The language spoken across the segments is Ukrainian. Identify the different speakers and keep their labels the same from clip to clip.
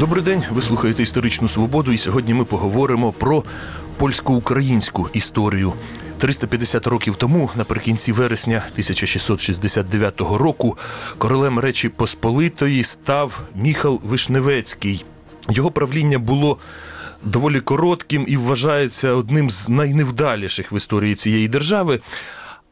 Speaker 1: Добрий день, ви слухаєте історичну свободу, і сьогодні ми поговоримо про польсько-українську історію. 350 років тому, наприкінці вересня 1669 року, королем Речі Посполитої став Міхал Вишневецький. Його правління було доволі коротким і вважається одним з найневдаліших в історії цієї держави.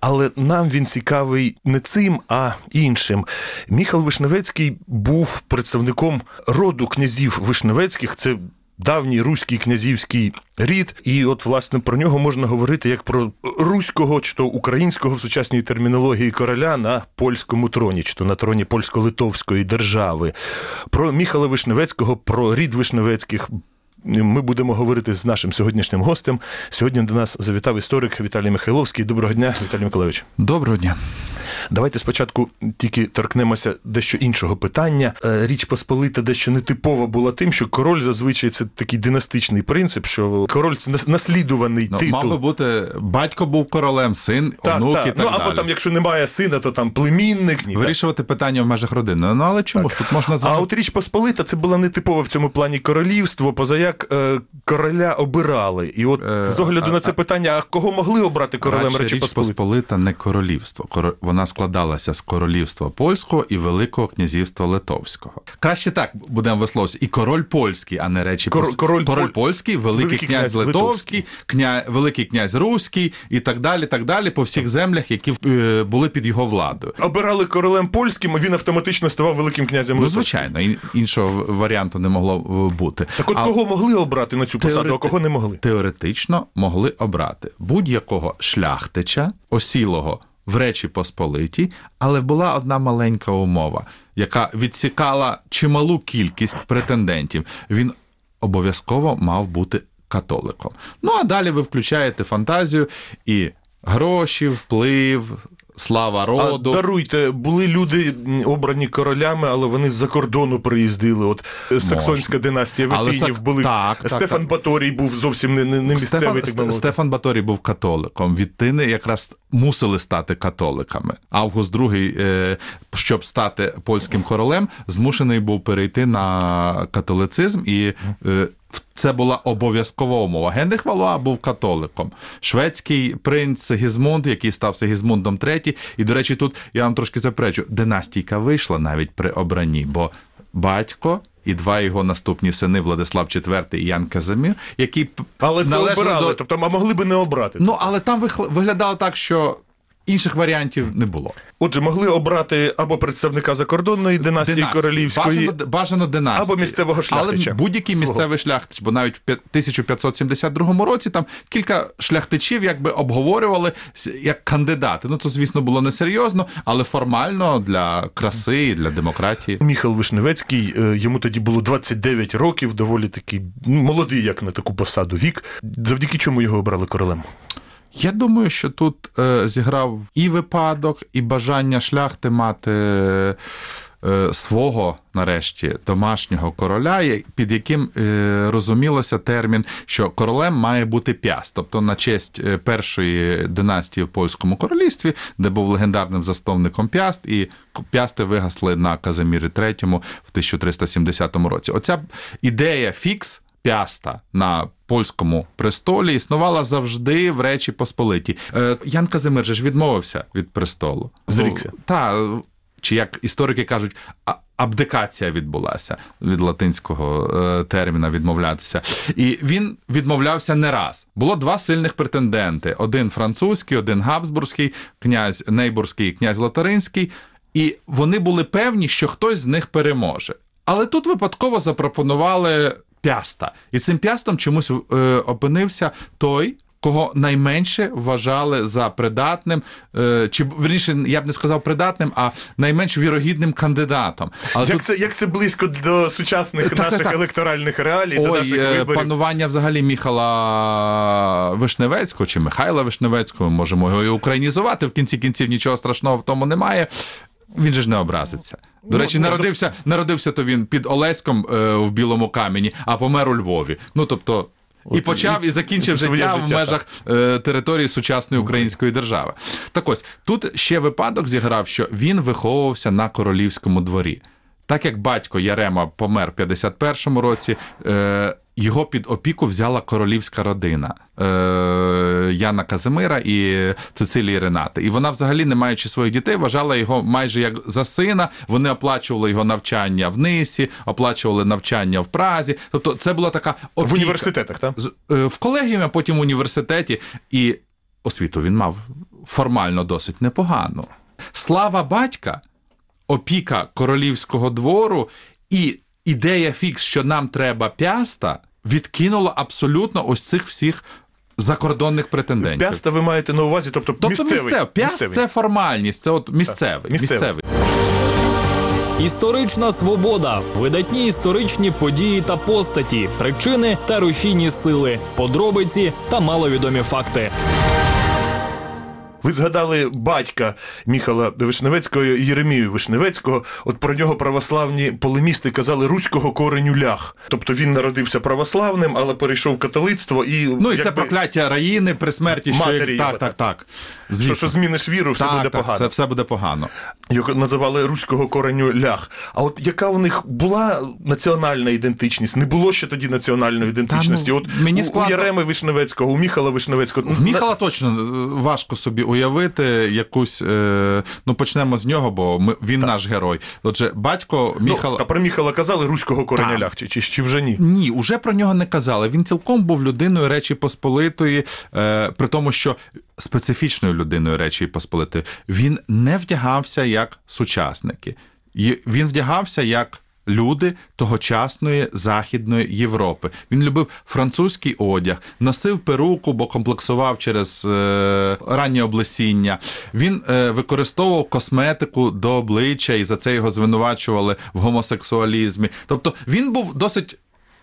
Speaker 1: Але нам він цікавий не цим, а іншим. Міхал Вишневецький був представником роду князів Вишневецьких. Це давній руський князівський рід, і от власне про нього можна говорити як про руського чи то українського в сучасній термінології короля на польському троні, чи то на троні польсько-литовської держави. Про Міхала Вишневецького, про рід Вишневецьких. Ми будемо говорити з нашим сьогоднішнім гостем. Сьогодні до нас завітав історик Віталій Михайловський. Доброго дня, Віталій Миколаївич.
Speaker 2: Доброго дня.
Speaker 1: Давайте спочатку тільки торкнемося дещо іншого питання. Е, Річ Посполита дещо нетипова була тим, що король зазвичай це такий династичний принцип, що король це нас- наслідуваний
Speaker 2: Ну,
Speaker 1: титул.
Speaker 2: мав би бути батько був королем, син,
Speaker 1: Так,
Speaker 2: онук
Speaker 1: так.
Speaker 2: і так
Speaker 1: ну,
Speaker 2: далі.
Speaker 1: або там, якщо немає сина, то там племінник. Ні, так.
Speaker 2: Вирішувати питання в межах родини. Ну але чому ж тут можна звати?
Speaker 1: А от Річ Посполита це була нетипова в цьому плані королівство, позаяк е, короля обирали. І от
Speaker 2: Е,
Speaker 1: з огляду
Speaker 2: а-
Speaker 1: на це питання, а кого могли обрати королем Речі
Speaker 2: Річ
Speaker 1: Посполити?
Speaker 2: Посполита не королівство. Коро- Вона складалася з королівства польського і Великого князівства Литовського. Краще так будемо висловлюватися. І король польський, а не речі
Speaker 1: Кор-
Speaker 2: Пос-
Speaker 1: король
Speaker 2: король
Speaker 1: Поль-
Speaker 2: польський, великий,
Speaker 1: Великий
Speaker 2: князь,
Speaker 1: князь
Speaker 2: Литовський, кня... великий князь Руський і так далі, так далі, по всіх землях, які е, були під його владою.
Speaker 1: Обирали королем польським, а він автоматично ставав великим князем
Speaker 2: Ну, звичайно, іншого варіанту не могло е, бути.
Speaker 1: Так от
Speaker 2: А-
Speaker 1: кого могли обрати на цю посаду, а кого не могли?
Speaker 2: теоретично могли обрати будь-якого шляхтича, осілого в Речі Посполитій, але була одна маленька умова, яка відсікала чималу кількість претендентів. Він обов'язково мав бути католиком. Ну а далі ви включаєте фантазію і гроші, вплив, слава
Speaker 1: А
Speaker 2: роду.
Speaker 1: даруйте, були люди обрані королями, але вони з-за кордону приїздили. От е, саксонська династія
Speaker 2: Сак-
Speaker 1: були.
Speaker 2: так, так,
Speaker 1: Стефан
Speaker 2: так.
Speaker 1: Баторій був зовсім не, не, не місцевий.
Speaker 2: Стефан. Стефан Баторій був католиком. Відтини якраз мусили стати католиками. Август II, е, щоб стати польським королем, змушений був перейти на католицизм, і е, в- це була обов'язкова умова. Генрих Валуа був католиком. Шведський принц Гізмунд, який став Гізмундом III. І, до речі, тут я вам трошки заперечу, династійка вийшла навіть при обранні, бо батько. І два його наступні сини Владислав IV і Ян Казимір, які
Speaker 1: Але це обирали,
Speaker 2: до-
Speaker 1: тобто, а могли би не обрати.
Speaker 2: Ну, але там виглядало так, що інших варіантів не було.
Speaker 1: Отже, могли обрати або представника закордонної династії
Speaker 2: Династії.
Speaker 1: королівської.
Speaker 2: Бажано, бажано династії.
Speaker 1: Або місцевого шляхтича.
Speaker 2: Але будь-який місцевий шляхтич, бо навіть в п'ят- 1572 році там кілька шляхтичів якби обговорювали як кандидати. Ну, то, звісно, було несерйозно, але формально для краси і для демократії.
Speaker 1: Міхал Вишневецький, е, йому тоді було 29 років, доволі такий ну, молодий, як на таку посаду вік. Завдяки чому його обрали королем?
Speaker 2: Я думаю, що тут е, зіграв і випадок, і бажання шляхти мати е, свого, нарешті, домашнього короля, під яким е, розумілося термін, що королем має бути п'яст, тобто на честь першої династії в польському королівстві, де був легендарним засновником п'яст, і п'ясти вигасли на Казимірі III в 1370 році. Оця ідея фікс. Пяста на польському престолі існувала завжди в Речі Посполитій. Е, Ян Казимир же ж відмовився від престолу.
Speaker 1: Зрікся.
Speaker 2: Та, чи як історики кажуть, абдикація відбулася від латинського е, терміна відмовлятися. І він відмовлявся не раз. Було два сильних претенденти: один французький, один габсбурзький, князь Нейбурзький і князь Лотаринський. І вони були певні, що хтось з них переможе. Але тут випадково запропонували пяста. І цим пястом чомусь е, опинився той, кого найменше вважали за придатним, е, чи верніше, я б не сказав придатним, а найменш вірогідним кандидатом. Але
Speaker 1: Як
Speaker 2: тут
Speaker 1: це, як це близько до сучасних
Speaker 2: Так,
Speaker 1: наших
Speaker 2: так.
Speaker 1: електоральних реалій, до наших
Speaker 2: е,
Speaker 1: виборів?
Speaker 2: панування взагалі Міхала Вишневецького чи Михайла Вишневецького, ми можемо його і українізувати. В кінці кінців нічого страшного в тому немає. Він же ж не образиться. До речі,
Speaker 1: ну,
Speaker 2: народився, народився то він під Олеськом е, в Білому камені, а помер у Львові. Ну тобто. І
Speaker 1: От,
Speaker 2: почав,
Speaker 1: і-
Speaker 2: і закінчив
Speaker 1: своє
Speaker 2: життя в межах е, території сучасної української держави. Так ось тут ще випадок зіграв, що він виховувався на королівському дворі. Так як батько Ярема помер в 51-му році, е, його під опіку взяла королівська родина е, Яна Казимира і Цицилії Ренати. І вона, взагалі, не маючи своїх дітей, вважала його майже як за сина. Вони оплачували його навчання в Нисі, оплачували навчання в Празі. Тобто, це була така опіка.
Speaker 1: В університетах, так?
Speaker 2: Е, в колегіумі, а потім в університеті. І освіту він мав формально досить непогану. Слава батька, опіка королівського двору і ідея фікс, що нам треба пяста, відкинула абсолютно ось цих всіх закордонних претендентів.
Speaker 1: Пяста ви маєте на увазі, тобто,
Speaker 2: Тобто
Speaker 1: місцевий.
Speaker 2: місцевий. Пяст
Speaker 1: місцевий.
Speaker 2: це формальність, це от місцевий.
Speaker 1: місцевий.
Speaker 2: місцевий.
Speaker 3: Історична свобода, видатні історичні події та постаті, причини та рушійні сили, подробиці та маловідомі факти.
Speaker 1: Ви згадали батька Міхала Вишневецького Єремію Вишневецького. От про нього православні полемісти казали руського кореню лях. Тобто він народився православним, але перейшов в католицтво і
Speaker 2: Ну і це
Speaker 1: якби,
Speaker 2: прокляття раїни при смерті, що як- так, так, так. Звісно.
Speaker 1: що, що зміниш віру, все
Speaker 2: так,
Speaker 1: буде
Speaker 2: так,
Speaker 1: погано.
Speaker 2: Це все буде погано.
Speaker 1: Його називали руського кореню лях. А от яка у них була національна ідентичність? Не було ще тоді національної ідентичності.
Speaker 2: ну,
Speaker 1: от
Speaker 2: мені
Speaker 1: у,
Speaker 2: складно-
Speaker 1: у Яреми Вишневецького, у Міхала Вишневецького.
Speaker 2: Міхала точно е, важко собі уявити якусь. Е, ну почнемо з нього, бо ми, він наш герой. Отже, батько
Speaker 1: Ну, та про Міхала казали руського кореня
Speaker 2: Так.
Speaker 1: чи, чи, чи вже ні?
Speaker 2: Ні, уже про нього не казали. Він цілком був людиною Речі Посполитої, е, при тому, що специфічною людиною Речі Посполитої. Він не вдягався як сучасники. Він вдягався як. Люди тогочасної Західної Європи. Він любив французький одяг, носив перуку, бо комплексував через е, раннє облесіння. Він е, використовував косметику до обличчя, і за це його звинувачували в гомосексуалізмі. Тобто він був досить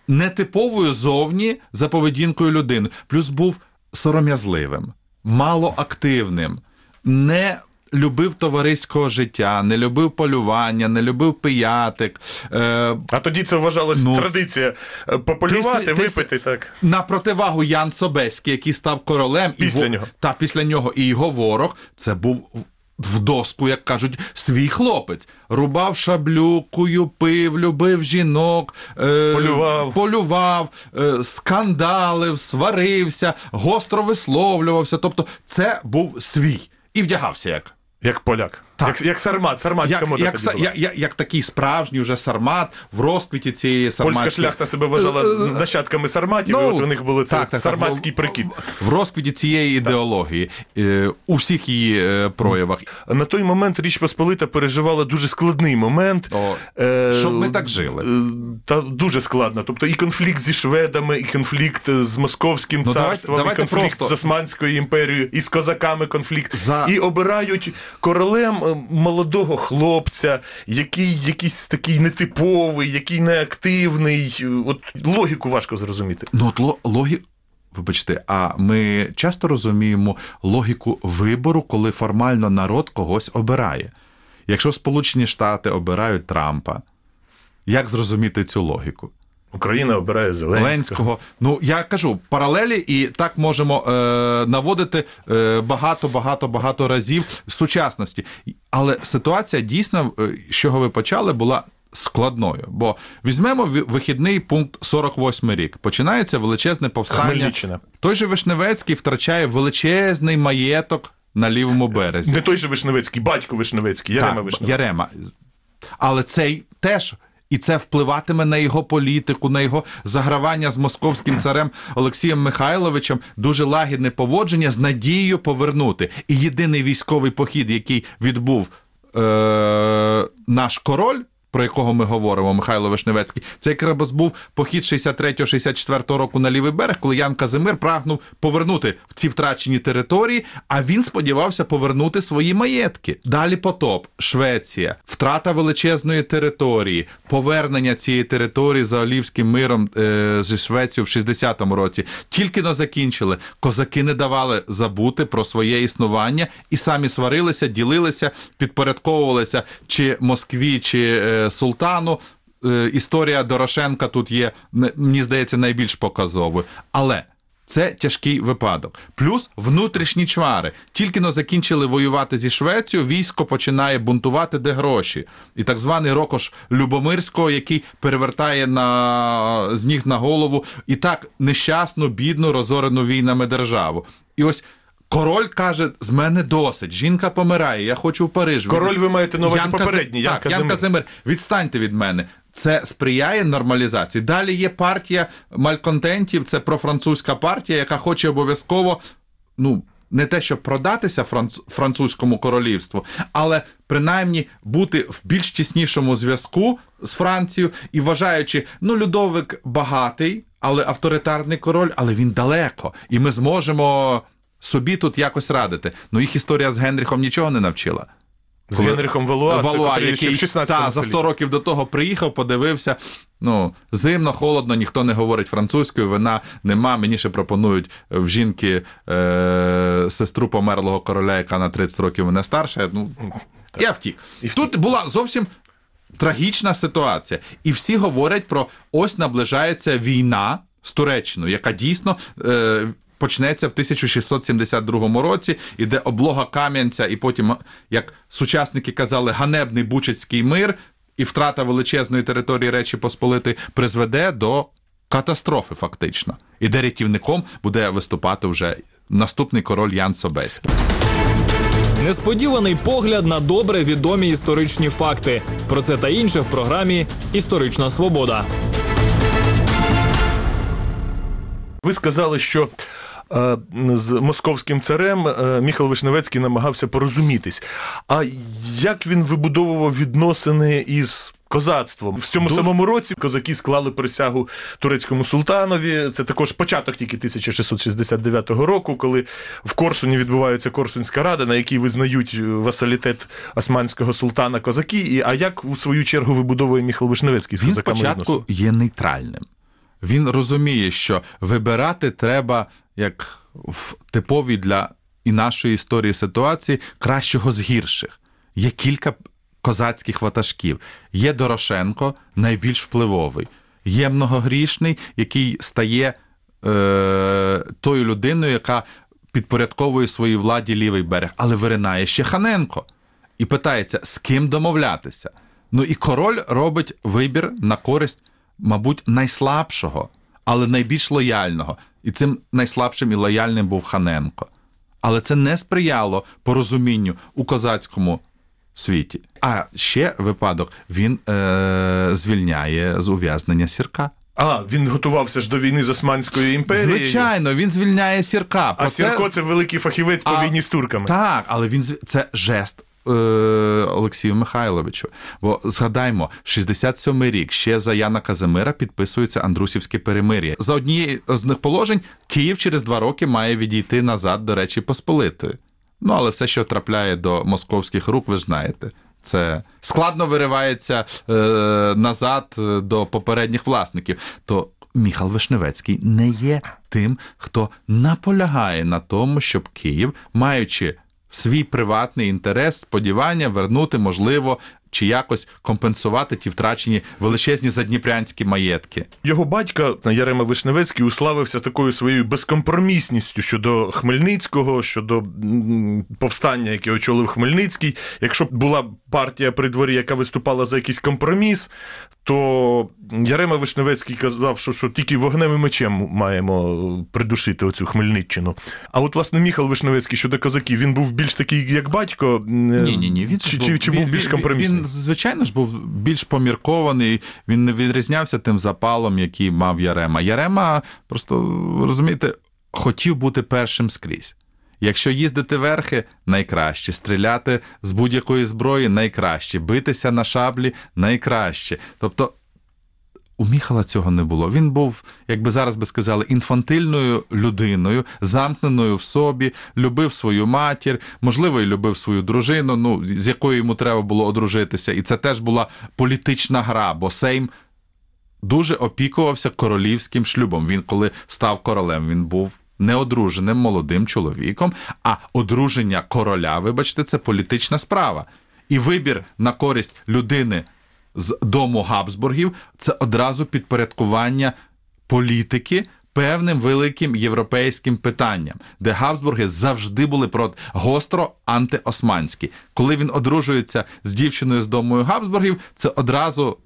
Speaker 2: нетиповою зовні за поведінкою людини. Плюс був сором'язливим, малоактивним, не любив товариського життя, не любив полювання, не любив пиятик. Е,
Speaker 1: А тоді це вважалось
Speaker 2: Ну,
Speaker 1: традиція е, пополювати,
Speaker 2: ти- ти-
Speaker 1: випити так.
Speaker 2: на противагу Ян Собеський, який став королем,
Speaker 1: Після
Speaker 2: і
Speaker 1: нього.
Speaker 2: та після нього і його ворог, це був. в- доску, як кажуть, свій хлопець рубав шаблюкою, пив, любив жінок, е,
Speaker 1: Полював.
Speaker 2: полював, е, скандалив, сварився, гостро висловлювався. Тобто, це був свій і вдягався як.
Speaker 1: Як поляк.
Speaker 2: Так.
Speaker 1: Як, як сармат, сарматська
Speaker 2: Як,
Speaker 1: мода
Speaker 2: як,
Speaker 1: тоді була.
Speaker 2: як, як, такий справжній вже сармат в розквіті цієї
Speaker 1: Польська шляхта себе вважала нащадками сарматів, і от у них
Speaker 2: Е, так, так,
Speaker 1: сарматський прикид.
Speaker 2: В розквіті цієї ідеології е, у всіх її е, проявах.
Speaker 1: На той момент Річ Посполита переживала дуже складний момент.
Speaker 2: О,
Speaker 1: Е,
Speaker 2: щоб ми так жили.
Speaker 1: е, Та дуже складно. Тобто і конфлікт зі шведами, і конфлікт з московським
Speaker 2: Ну,
Speaker 1: царством,
Speaker 2: давайте
Speaker 1: і конфлікт
Speaker 2: просто-
Speaker 1: з Османською імперією, і з козаками конфлікт.
Speaker 2: За-
Speaker 1: І обирають королем е, молодого хлопця, який якийсь такий нетиповий, який неактивний. От логіку важко зрозуміти.
Speaker 2: Ну, от ло- логі... Вибачте, а ми часто розуміємо логіку вибору, коли формально народ когось обирає. Якщо Сполучені Штати обирають Трампа, як зрозуміти цю логіку?
Speaker 1: Україна обирає Зеленського.
Speaker 2: Зеленського. Ну я кажу паралелі, і так можемо е, наводити е, багато, багато, багато разів сучасності. Але ситуація дійсно, е, з чого ви почали, була. Складною, бо візьмемо вихідний пункт 48 рік. Починається величезне повстання.
Speaker 1: Хмельниччина.
Speaker 2: Той же Вишневецький втрачає величезний маєток на лівому березі.
Speaker 1: Не той же Вишневецький, батько Вишневецький, Ярема
Speaker 2: Так,
Speaker 1: Вишневецький.
Speaker 2: Ярема. Але цей теж. І це впливатиме на його політику, на його загравання з московським царем Олексієм Михайловичем, дуже лагідне поводження з надією повернути. І єдиний військовий похід, який відбув е- наш король. Про якого ми говоримо, Михайло Вишневецький, це якраз був похід 63-64 року на лівий берег, коли Ян Казимир прагнув повернути в ці втрачені території, а він сподівався повернути свої маєтки. Далі потоп, Швеція, втрата величезної території, повернення цієї території за Олівським миром е, зі Швецією в 60-му році. Тільки но закінчили. Козаки не давали забути про своє існування і самі сварилися, ділилися, підпорядковувалися чи Москві, чи е, султану. Е, історія Дорошенка тут є, мені здається, найбільш показовою. Але Це тяжкий випадок. Плюс внутрішні чвари. Тільки но закінчили воювати зі Швецією, військо починає бунтувати, де гроші. І так званий Рокош Любомирського, який перевертає на з ніг на голову і так нещасну, бідну, розорену війнами державу. І ось. Король каже: з мене досить. Жінка помирає, я хочу в Париж.
Speaker 1: Король ви маєте на увазі
Speaker 2: Кази-
Speaker 1: попередній, Ян
Speaker 2: так, Ян
Speaker 1: Казимир.
Speaker 2: Казимир, відстаньте від мене. Це сприяє нормалізації. Далі є партія мальконтентів, це профранцузька партія, яка хоче обов'язково, ну. Не те, щоб продатися франц... французькому королівству, але принаймні бути в більш тіснішому зв'язку з Францією і вважаючи, ну Людовик багатий, але авторитарний король, але він далеко, і ми зможемо собі тут якось радити. Ну їх історія з Генріхом нічого не навчила.
Speaker 1: З
Speaker 2: Коли-
Speaker 1: Генрихом Валуа,
Speaker 2: Валуа,
Speaker 1: котрий ще
Speaker 2: який
Speaker 1: в 16
Speaker 2: та, за
Speaker 1: столітті.
Speaker 2: 100 років до того приїхав, подивився. Ну, зимно, холодно, ніхто не говорить французькою, вина нема. Мені ще пропонують в жінки е- сестру померлого короля, яка на 30 років мене старша. Ну, я втік. Тут була зовсім трагічна ситуація. І всі говорять про ось наближається війна з Туреччиною, яка дійсно. Е- Почнеться в 1672 році, іде облога Кам'янця, і потім, як сучасники казали, ганебний Бучацький мир і втрата величезної території Речі Посполитої призведе до катастрофи, фактично. І де рятівником буде виступати вже наступний король Ян Собеський.
Speaker 3: Несподіваний погляд на добре відомі історичні факти. Про це та інше в програмі Історична свобода.
Speaker 1: Ви сказали, що з московським царем е, Міхал Вишневецький намагався порозумітись. А як він вибудовував відносини із козацтвом? В цьому самому році козаки склали присягу турецькому султанові. Це також початок тільки 1669 року, коли в Корсуні відбувається Корсунська рада, на якій визнають е, васалітет османського султана козаки. І, а як у свою чергу вибудовує Міхал Вишневецький з
Speaker 2: Він
Speaker 1: козаками
Speaker 2: спочатку
Speaker 1: відносини?
Speaker 2: є нейтральним. Він розуміє, що вибирати треба як в типовій для і нашої історії ситуації кращого з гірших. Є кілька козацьких ватажків. Є Дорошенко, найбільш впливовий. Є многогрішний, який стає е, тою людиною, яка підпорядковує своїй владі лівий берег, але виринає ще Ханенко і питається, з ким домовлятися. Ну і король робить вибір на користь, мабуть, найслабшого, але найбільш лояльного. І цим найслабшим і лояльним був Ханенко. Але це не сприяло порозумінню у козацькому світі. А ще випадок він е- звільняє з ув'язнення сірка.
Speaker 1: А, він готувався ж до війни з Османською імперією.
Speaker 2: Звичайно, він звільняє сірка.
Speaker 1: А
Speaker 2: це-
Speaker 1: Сірко це великий фахівець по
Speaker 2: А,
Speaker 1: війні з турками.
Speaker 2: Так, але він це жест. Е, Олексію Михайловичу. Бо згадаймо, 67-й рік ще за Яна Казимира підписується Андрусівське перемир'я. За однією з них положень Київ через два роки має відійти назад до Речі Посполитої. Ну, але все, що трапляє до московських рук, ви знаєте. Це складно виривається е, назад е, до попередніх власників. То Міхал Вишневецький не є тим, хто наполягає на тому, щоб Київ, маючи свій приватний інтерес, сподівання вернути, можливо, чи якось компенсувати ті втрачені величезні задніпрянські маєтки.
Speaker 1: Його батько Ярема Вишневецький уславився такою своєю безкомпромісністю щодо Хмельницького, щодо повстання, яке очолив Хмельницький. Якщо б була партія при дворі, яка виступала за якийсь компроміс, то Ярема Вишневецький казав, що, що тільки вогнем і мечем маємо придушити оцю Хмельниччину. А от, власне, Міхал Вишневецький щодо козаків, він був більш такий, як батько.
Speaker 2: Ні, ні, ні. Він
Speaker 1: чи,
Speaker 2: ж
Speaker 1: чи, чи був більш компромісний?
Speaker 2: Він, звичайно ж, був більш поміркований. Він не відрізнявся тим запалом, який мав Ярема. Ярема, просто розумієте, хотів бути першим скрізь. Якщо їздити верхи, найкраще, стріляти з будь-якої зброї найкраще, битися на шаблі найкраще. Тобто у Міхала цього не було. Він був, як би зараз би сказали, інфантильною людиною, замкненою в собі, любив свою матір, можливо, і любив свою дружину, ну, з якою йому треба було одружитися. І це теж була політична гра, бо Сейм дуже опікувався королівським шлюбом. Він, коли став королем, він був неодруженим молодим чоловіком, а одруження короля, вибачте, це політична справа. І вибір на користь людини з дому Габсбургів це одразу підпорядкування політики певним великим європейським питанням, де Габсбурги завжди були проти гостро антиосманські. Коли він одружується з дівчиною з домою Габсбургів, це одразу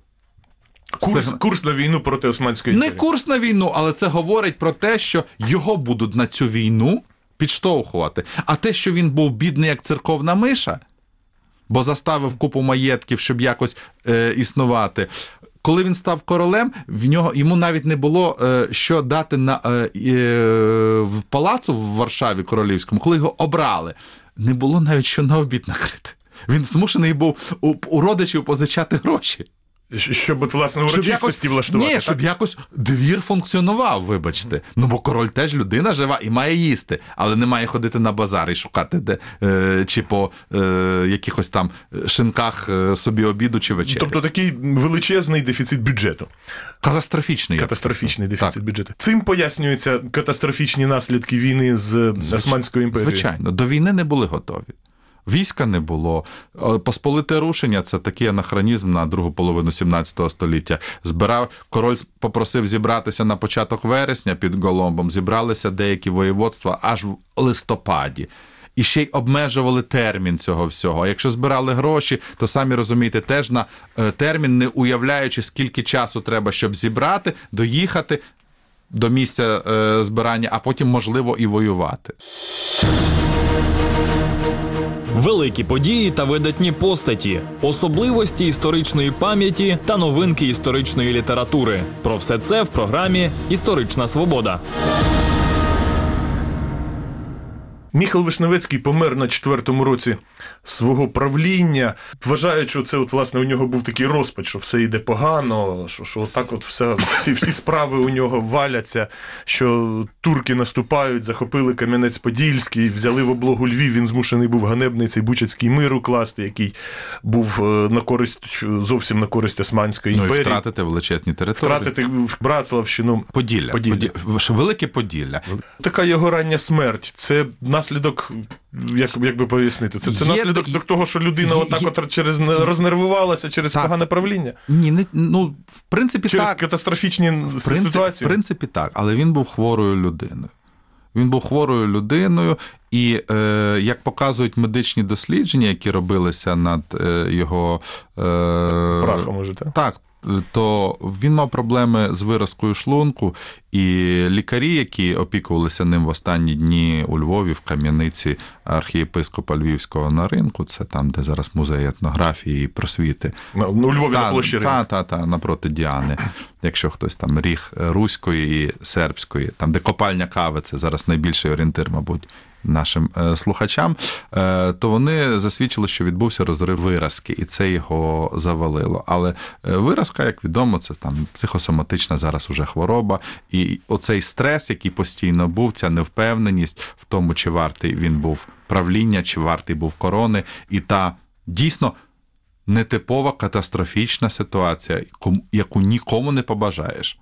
Speaker 1: Курс,
Speaker 2: Сигна-
Speaker 1: курс на війну проти Османської
Speaker 2: не курс на війну, але це говорить про те, що його будуть на цю війну підштовхувати. А те, що він був бідний як церковна миша, бо заставив купу маєтків, щоб якось е, існувати. Коли він став королем, в нього йому навіть не було е, що дати на е, е, в палацу в Варшаві королівському, коли його обрали. Не було навіть що на обід накрити. Він змушений був у, у родичів позичати гроші.
Speaker 1: Щоб от, власне урочистості влаштувати.
Speaker 2: Ні,
Speaker 1: так?
Speaker 2: щоб якось двір функціонував, вибачте. Ну бо король теж людина жива і має їсти, але не має ходити на базар і шукати де е, чи по е, якихось там шинках е, собі обіду чи вечері.
Speaker 1: Тобто такий величезний дефіцит бюджету.
Speaker 2: катастрофічний.
Speaker 1: Катастрофічний дефіцит бюджету. Цим пояснюються катастрофічні наслідки війни з Османською імперією.
Speaker 2: звичайно, до війни не були готові. Війська не було. Е, Посполите рушення це такий анахронізм на другу половину 17 століття. Збирав король попросив зібратися на початок вересня під Голомбом. Зібралися деякі воєводства аж в листопаді. І ще й обмежували термін цього всього. А якщо збирали гроші, то самі розумієте, теж на е, термін, не уявляючи, скільки часу треба, щоб зібрати, доїхати до місця е, збирання, а потім, можливо, і воювати.
Speaker 3: Великі події та видатні постаті, особливості історичної пам'яті та новинки історичної літератури. Про все це в програмі Історична Свобода.
Speaker 1: Міхал Вишневецький помер на четвертому році свого правління. Вважають, що це от, власне у нього був такий розпач, що все йде погано, що, що отак от все, всі, всі справи у нього валяться, що турки наступають, захопили Кам'янець-Подільський, взяли в облогу Львів. Він змушений був ганебний цей Бучацький мир укласти, який був е, на користь зовсім на користь Османської
Speaker 2: Ну і
Speaker 1: імперії.
Speaker 2: втратити величезні території.
Speaker 1: Втратити Братславщину.
Speaker 2: Поділля.
Speaker 1: Поділля.
Speaker 2: Поді- Велике Поділля.
Speaker 1: Така його рання смерть. Це наслідок, як, як би пояснити, це, це наслідок
Speaker 2: є-
Speaker 1: до того, що людина отак от через рознервувалася через
Speaker 2: Так.
Speaker 1: погане правління,
Speaker 2: Ні, не, ну, в принципі,
Speaker 1: через
Speaker 2: так.
Speaker 1: катастрофічні
Speaker 2: В принципі,
Speaker 1: ситуації.
Speaker 2: в принципі, так, але він був хворою людиною. Він був хворою людиною, і е, як показують медичні дослідження, які робилися над е, його е,
Speaker 1: Прахом уже, так?
Speaker 2: То він мав проблеми з виразкою шлунку, і лікарі, які опікувалися ним в останні дні у Львові, в Кам'яниці архієпископа Львівського на ринку, це там, де зараз музей етнографії і просвіти.
Speaker 1: Ну, у Львові на площі
Speaker 2: та, та, та, напроти Діани. Якщо хтось там ріг руської і сербської, там, де копальня кави, це зараз найбільший орієнтир, мабуть. Нашим е, слухачам, е, то вони засвідчили, що відбувся розрив виразки, і це його завалило. Але е, виразка, як відомо, це там психосоматична зараз уже хвороба, і оцей стрес, який постійно був, ця невпевненість в тому, чи вартий він був правління, чи вартий був корони, і та дійсно нетипова катастрофічна ситуація, яку нікому не побажаєш,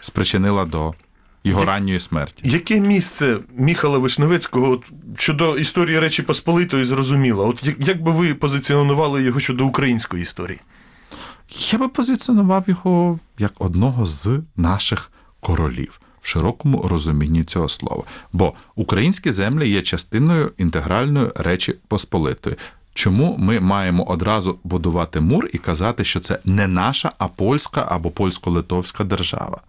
Speaker 2: спричинила до його ранньої смерті.
Speaker 1: Яке місце Міхала Вишневецького от, щодо історії Речі Посполитої зрозуміло? От як, як би ви позиціонували його щодо української історії?
Speaker 2: Я би позиціонував його як одного з наших королів. В широкому розумінні цього слова. Бо українські землі є частиною інтегральної речі Посполитої. Чому ми маємо одразу будувати мур і казати, що це не наша, а польська або польсько-литовська держава?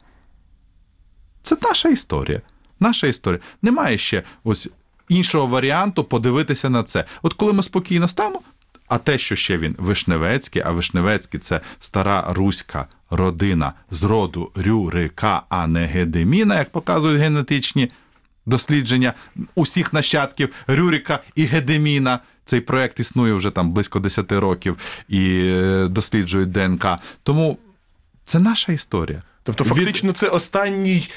Speaker 2: Це наша історія. Наша історія. Немає ще ось іншого варіанту подивитися на це. От коли ми спокійно ставимо, а те, що ще він Вишневецький, а Вишневецький це стара руська родина з роду Рюрика, а не Гедеміна, як показують генетичні дослідження усіх нащадків Рюрика і Гедеміна. Цей проект існує вже там близько 10 років і е, досліджують ДНК. Тому це наша історія.
Speaker 1: Тобто,
Speaker 2: Від-
Speaker 1: фактично, це останній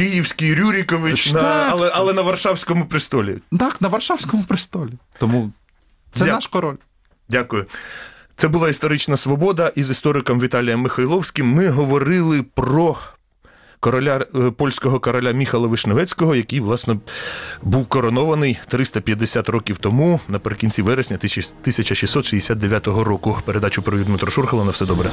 Speaker 1: київський Рюрікович, на,
Speaker 2: Так.
Speaker 1: але, але на Варшавському престолі.
Speaker 2: Так, на Варшавському престолі. Тому це
Speaker 1: Дя-
Speaker 2: наш король.
Speaker 1: Дякую. Це була історична свобода. Із істориком Віталієм Михайловським ми говорили про короля е, польського короля Міхала Вишневецького, який, власне, був коронований 350 років тому, наприкінці вересня 1669 року. Передачу провів Дмитро Шурхало. На все добре.